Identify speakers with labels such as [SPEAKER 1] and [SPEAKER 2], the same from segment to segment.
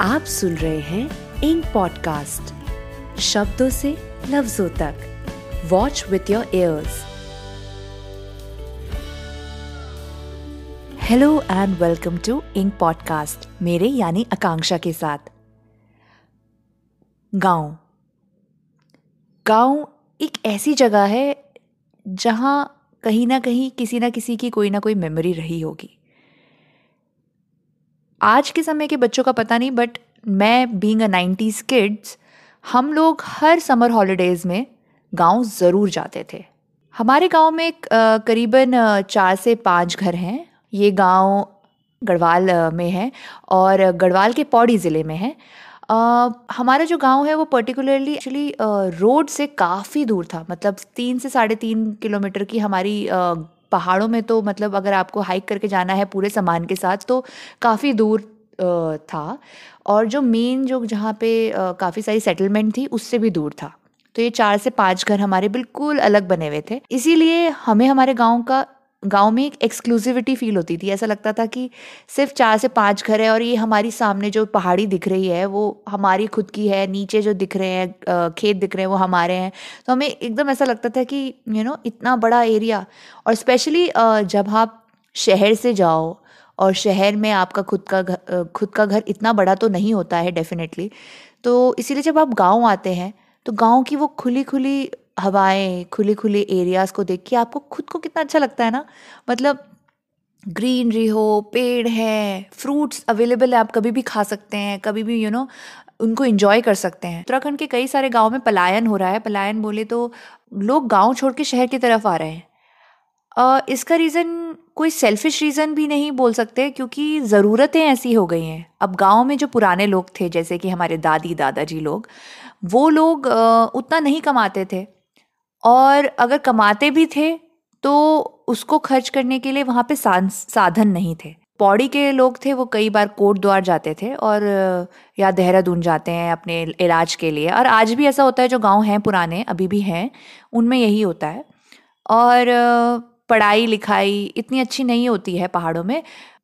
[SPEAKER 1] आप सुन रहे हैं इंक पॉडकास्ट शब्दों से लफ्जों तक। Watch with your ears hello and welcome to ink podcast मेरे यानी आकांक्षा के साथ। गाँव। गाँव एक ऐसी जगह है जहाँ कहीं ना कहीं किसी ना किसी की कोई ना कोई मेमोरी रही होगी। आज के समय के बच्चों का पता नहीं बट मैं बींग अ नाइन्टीज़ किड्स हम लोग हर समर हॉलीडेज़ में गाँव ज़रूर जाते थे। हमारे गाँव में करीबन चार से पाँच घर हैं। ये गाँव गढ़वाल में है और गढ़वाल के पौड़ी ज़िले में है। हमारा जो गाँव है वो पर्टिकुलरली एक्चुअली रोड से काफ़ी दूर था। मतलब तीन से साढ़े तीन किलोमीटर की हमारी पहाड़ों में तो मतलब अगर आपको हाइक करके जाना है पूरे सामान के साथ तो काफ़ी दूर था। और जो मेन जो जहाँ पे काफ़ी सारी सेटलमेंट थी, उससे भी दूर था। तो ये चार से पाँच घर हमारे बिल्कुल अलग बने हुए थे। इसीलिए हमें हमारे गाँव का गाँव में एक एक्सक्लूसिविटी फील होती थी। ऐसा लगता था कि सिर्फ़ चार से पाँच घर है और ये हमारी सामने जो पहाड़ी दिख रही है वो हमारी खुद की है नीचे जो दिख रहे हैं खेत दिख रहे हैं वो हमारे हैं। तो हमें एकदम ऐसा लगता था कि यू you नो know, इतना बड़ा एरिया और स्पेशली जब आप शहर से जाओ और शहर में आपका खुद का घर खुद का घर इतना बड़ा तो नहीं होता है डेफिनेटली तो इसीलिए जब आप गाँव आते हैं तो गाँव की वो खुली खुली हवाएँ खुले खुले एरियाज़ को देख के आपको खुद को कितना अच्छा लगता है ना? मतलब ग्रीनरी हो पेड़ है फ्रूट्स अवेलेबल है आप कभी भी खा सकते हैं कभी भी यू you नो know, उनको इंजॉय कर सकते हैं। उत्तराखंड के कई सारे गाँव में पलायन हो रहा है। पलायन बोले तो लोग गाँव छोड़ के शहर की तरफ़ आ रहे हैं। uh, इसका रीज़न कोई सेल्फिश रीज़न भी नहीं बोल सकते क्योंकि ज़रूरतें ऐसी हो गई हैं। अब गाँव में जो पुराने लोग थे जैसे कि हमारे दादी दादाजी लोग वो लोग uh, उतना नहीं कमाते थे। और अगर कमाते भी थे तो उसको खर्च करने के लिए वहाँ पे साधन नहीं थे। पौड़ी के लोग थे, वो कई बार कोट द्वार जाते थे और या देहरादून जाते हैं अपने इलाज के लिए। और आज भी ऐसा होता है, जो गाँव हैं पुराने, अभी भी हैं, उनमें यही होता है। और पढ़ाई लिखाई इतनी अच्छी नहीं होती है पहाड़ों में।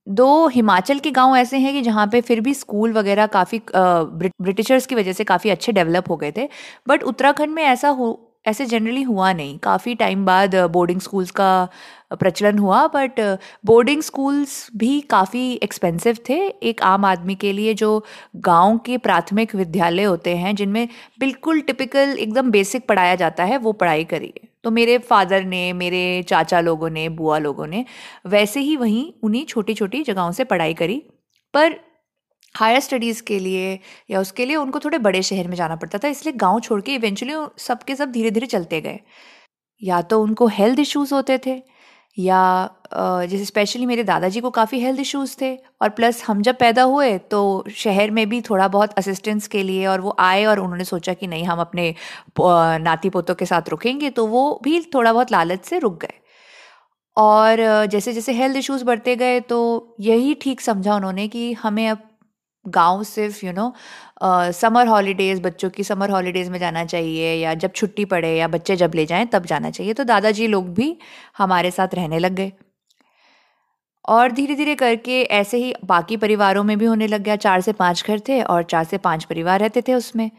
[SPEAKER 1] दो हिमाचल के गाँव ऐसे हैं कि जहाँ पे फिर भी स्कूल वगैरह काफ़ी ब्रिटिशर्स की वजह से काफ़ी अच्छे डेवलप हो गए थे। बट उत्तराखंड में ऐसा हो ऐसे जनरली हुआ नहीं। काफ़ी टाइम बाद बोर्डिंग स्कूल्स का प्रचलन हुआ बट बोर्डिंग स्कूल्स भी काफ़ी एक्सपेंसिव थे। एक आम आदमी के लिए जो गाँव के प्राथमिक विद्यालय होते हैं, जिनमें बिल्कुल टिपिकल एकदम बेसिक पढ़ाया जाता है, वो पढ़ाई करिए। तो मेरे फादर ने, मेरे चाचा लोगों ने, बुआ लोगों ने, वैसे ही वहीं उन्हीं छोटी छोटी जगहों से पढ़ाई करी। पर हायर स्टडीज़ के लिए या उसके लिए उनको थोड़े बड़े शहर में जाना पड़ता था, इसलिए गाँव छोड़ के इवेंचुअली सब के सब धीरे धीरे चलते गए। या तो उनको हेल्थ इश्यूज़ होते थे, या जैसे स्पेशली मेरे दादाजी को काफ़ी हेल्थ इश्यूज़ थे, और प्लस हम जब पैदा हुए तो शहर में भी थोड़ा बहुत असिस्टेंस के लिए और वो आए और उन्होंने सोचा कि नहीं, हम अपने नाती पोतों के साथ रुकेंगे तो वो भी थोड़ा बहुत लालच से रुक गए। और जैसे जैसे हेल्थ इश्यूज़ बढ़ते गए तो यही ठीक समझा उन्होंने कि हमें अब गाँव सिर्फ़ यू नो समर हॉलीडेज़ बच्चों की समर हॉलीडेज़ में जाना चाहिए या जब छुट्टी पड़े या बच्चे जब ले जाएँ तब जाना चाहिए। तो दादाजी लोग भी हमारे साथ रहने लग गए। और धीरे धीरे करके ऐसे ही बाकी परिवारों में भी होने लग गया। चार से पाँच घर थे और चार से पाँच परिवार रहते थे उसमें।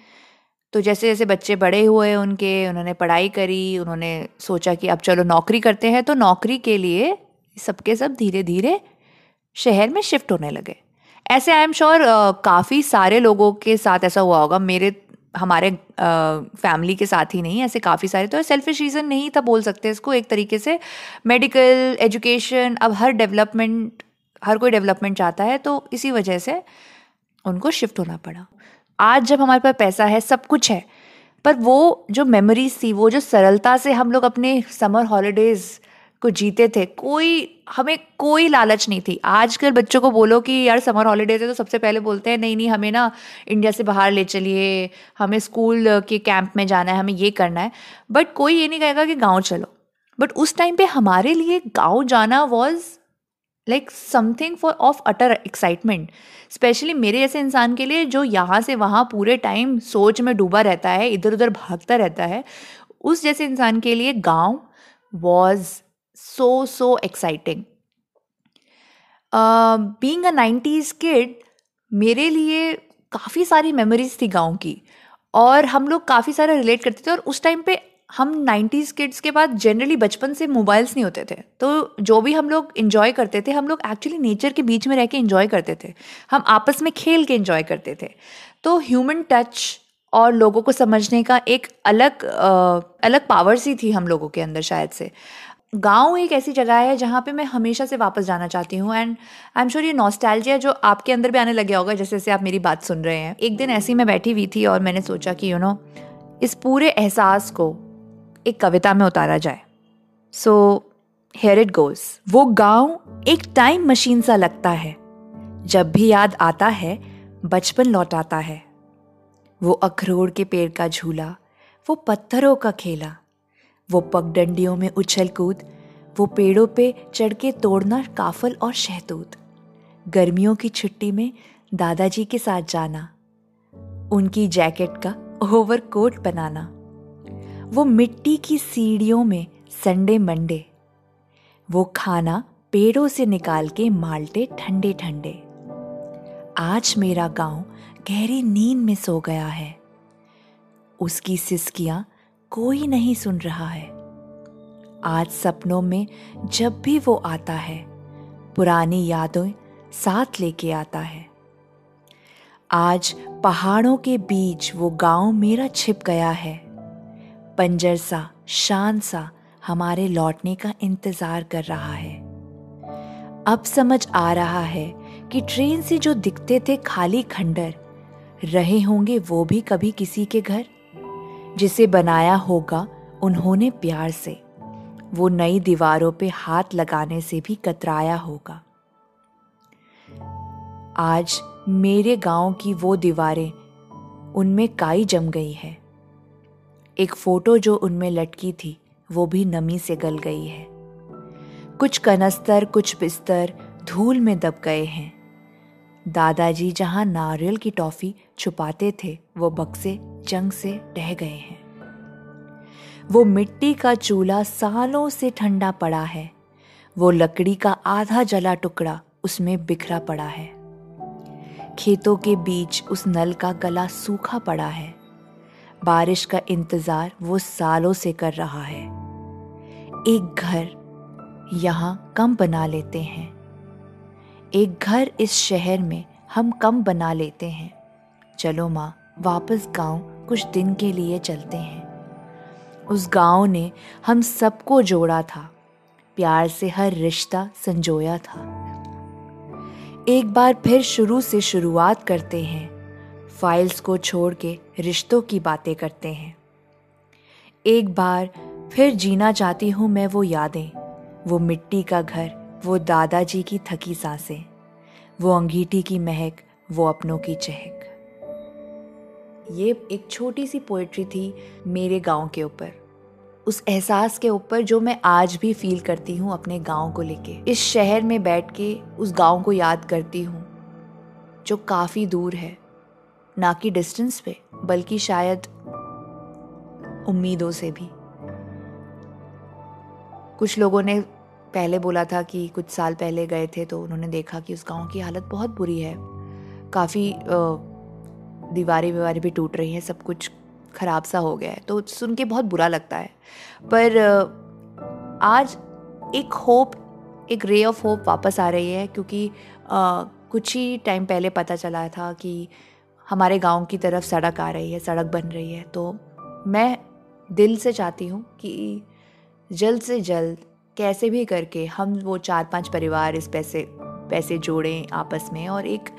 [SPEAKER 1] तो जैसे जैसे बच्चे बड़े हुए उनके, उन्होंने पढ़ाई करी, उन्होंने सोचा कि अब चलो नौकरी करते हैं तो नौकरी के लिए सबके सब धीरे धीरे शहर में शिफ्ट होने लगे। ऐसे आई एम श्योर काफ़ी सारे लोगों के साथ ऐसा हुआ होगा। मेरे, हमारे फैमिली के साथ ही नहीं, ऐसे काफ़ी सारे। तो सेल्फिश रीज़न नहीं था बोल सकते इसको एक तरीके से। मेडिकल एजुकेशन अब हर डेवलपमेंट हर कोई डेवलपमेंट चाहता है तो इसी वजह से उनको शिफ्ट होना पड़ा। आज जब हमारे पास पैसा है, सब कुछ है, पर वो जो मेमोरीज थी, वो जो सरलता से हम लोग अपने समर हॉलीडेज़ को जीते थे। कोई, हमें कोई लालच नहीं थी। आजकल बच्चों को बोलो कि यार समर हॉलीडेज है तो सबसे पहले बोलते हैं, नहीं नहीं, हमें ना इंडिया से बाहर ले चलिए, हमें स्कूल के कैंप में जाना है, हमें ये करना है। बट कोई ये नहीं कहेगा कि गाँव चलो। बट उस टाइम पे हमारे लिए गाँव जाना was like something for of utter excitement specially मेरे जैसे इंसान के लिए जो यहाँ से वहाँ पूरे टाइम सोच में डूबा रहता है इधर उधर भागता रहता है, उस जैसे इंसान के लिए गाँव was so so exciting. Being a nineties kid मेरे लिए काफ़ी सारी मेमोरीज थी गाँव की। और हम लोग काफ़ी सारा रिलेट करते थे और उस टाइम पे हम नाइन्टीज़ किड्स के बाद जनरली बचपन से मोबाइल्स नहीं होते थे। तो जो भी हम लोग इन्जॉय करते थे हम लोग एक्चुअली नेचर के बीच में रह के इन्जॉय करते थे। हम आपस में खेल के इन्जॉय करते थे। तो ह्यूमन टच और लोगों को समझने का एक अलग आ, अलग पावर सी थी हम लोगों के अंदर शायद से। गाँव एक ऐसी जगह है जहाँ पे मैं हमेशा से वापस जाना चाहती हूँ एंड आई एम श्योर ये नॉस्टैल्जिया जो आपके अंदर भी आने लगे होगा जैसे जैसे आप मेरी बात सुन रहे हैं। एक दिन ऐसी मैं बैठी हुई थी और मैंने सोचा कि यू you नो know, इस पूरे एहसास को एक कविता में उतारा जाए। सो हेयर इट गोज वो गाँव एक टाइम मशीन सा लगता है। जब भी याद आता है बचपन लौटाता है। वो अखरोट के पेड़ का झूला वो पत्थरों का खेला। वो पगडंडियों में उछल कूद, वो पेड़ों पे चढ़ के तोड़ना काफल और शहतूत। गर्मियों की छुट्टी में दादाजी के साथ जाना, उनकी जैकेट का ओवर कोट बनाना, वो मिट्टी की सीढ़ियों में संडे मंडे, वो खाना पेड़ों से निकाल के माल्टे ठंडे ठंडे आज मेरा गाँव गहरी नींद में सो गया है। उसकी सिसकियाँ कोई नहीं सुन रहा है। आज सपनों में जब भी वो आता है, पुरानी यादें साथ लेके आता है। आज पहाड़ों के बीच वो गाँव मेरा छिप गया है। पंजर सा, शान सा हमारे लौटने का इंतज़ार कर रहा है। अब समझ आ रहा है कि ट्रेन से जो दिखते थे खाली खंडर, रहे होंगे वो भी कभी किसी के घर? जिसे बनाया होगा उन्होंने प्यार से। वो नई दीवारों पे हाथ लगाने से भी कतराया होगा। आज मेरे गाँव की वो दीवारें उनमें काई जम गई है। एक फ़ोटो जो उनमें लटकी थी, वो भी नमी से गल गई है। कुछ कनस्तर, कुछ बिस्तर धूल में दब गए हैं। दादाजी जहाँ नारियल की टॉफी छुपाते थे, वो बक्से जंग से ढह गए हैं। वो मिट्टी का चूल्हा सालों से ठंडा पड़ा है। वो लकड़ी का आधा जला टुकड़ा उसमें बिखरा पड़ा है। खेतों के बीच उस नल का गला सूखा पड़ा है। बारिश का इंतज़ार वो सालों से कर रहा है। एक घर यहाँ कम बना लेते हैं। एक घर इस शहर में हम कम बना लेते हैं। चलो माँ, वापस गाँव कुछ दिन के लिए चलते हैं। उस गाँव ने हम सबको जोड़ा था। प्यार से हर रिश्ता संजोया था। एक बार फिर शुरू से शुरुआत करते हैं। फाइल्स को छोड़ के रिश्तों की बातें करते हैं। एक बार फिर जीना चाहती हूँ मैं वो यादें, वो मिट्टी का घर वो दादाजी की थकी साँसें, वो अंगीठी की महक, वो अपनों की चहक। ये एक छोटी सी पोइट्री थी मेरे गाँव के ऊपर। उस एहसास के ऊपर जो मैं आज भी फील करती हूँ अपने गाँव को लेके। इस शहर में बैठ के उस गाँव को याद करती हूँ, जो काफ़ी दूर है, ना कि डिस्टेंस पे, बल्कि शायद उम्मीदों से भी। कुछ लोगों ने पहले बोला था कि कुछ साल पहले गए थे तो उन्होंने देखा कि उस गाँव की हालत बहुत बुरी है। काफ़ी दीवारें वीवारें भी टूट रही हैं सब कुछ ख़राब सा हो गया है तो सुन के बहुत बुरा लगता है। पर आज एक होप एक रे ऑफ़ होप वापस आ रही है क्योंकि आ, कुछ ही टाइम पहले पता चला था कि हमारे गाँव की तरफ़ सड़क आ रही है सड़क बन रही है तो मैं दिल से चाहती हूँ कि जल्द से जल्द कैसे भी करके हम वो चार पाँच परिवार इस पैसे पैसे जोड़ें आपस में और एक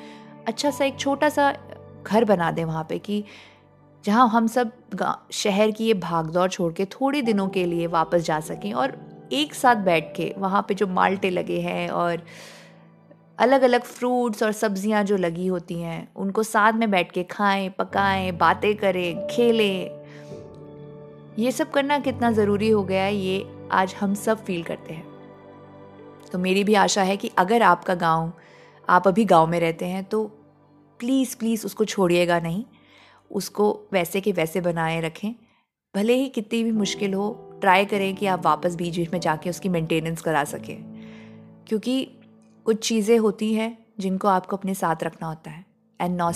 [SPEAKER 1] अच्छा सा, एक छोटा सा घर बना दें वहाँ पे कि जहाँ हम सब शहर की ये भागदौड़ छोड़ के थोड़े दिनों के लिए वापस जा सकें और एक साथ बैठ के वहाँ पे जो माल्टे लगे हैं और अलग अलग फ्रूट्स और सब्ज़ियाँ जो लगी होती हैं, उनको साथ में बैठ के खाएँ, पकाएँ, बातें करें, खेलें। ये सब करना कितना ज़रूरी हो गया है, ये आज हम सब फील करते हैं। तो मेरी भी आशा है कि अगर आपका गाँव, आप अभी गाँव में रहते हैं तो प्लीज़ प्लीज़ उसको छोड़िएगा नहीं। उसको वैसे के वैसे बनाए रखें। भले ही कितनी भी मुश्किल हो ट्राई करें कि आप वापस बीच बीच में जाके उसकी मेंटेनेंस करा सकें। क्योंकि कुछ चीज़ें होती हैं जिनको आपको अपने साथ रखना होता है। And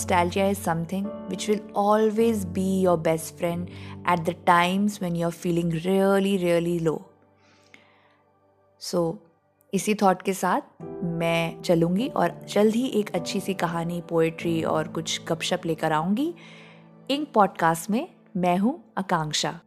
[SPEAKER 1] something which will always be your best friend at the times when you are feeling really really really low. So, इसी थॉट के साथ मैं चलूँगी और जल्द ही एक अच्छी सी कहानी पोएट्री और कुछ गपशप लेकर आऊँगी इंक पॉडकास्ट में मैं हूँ आकांक्षा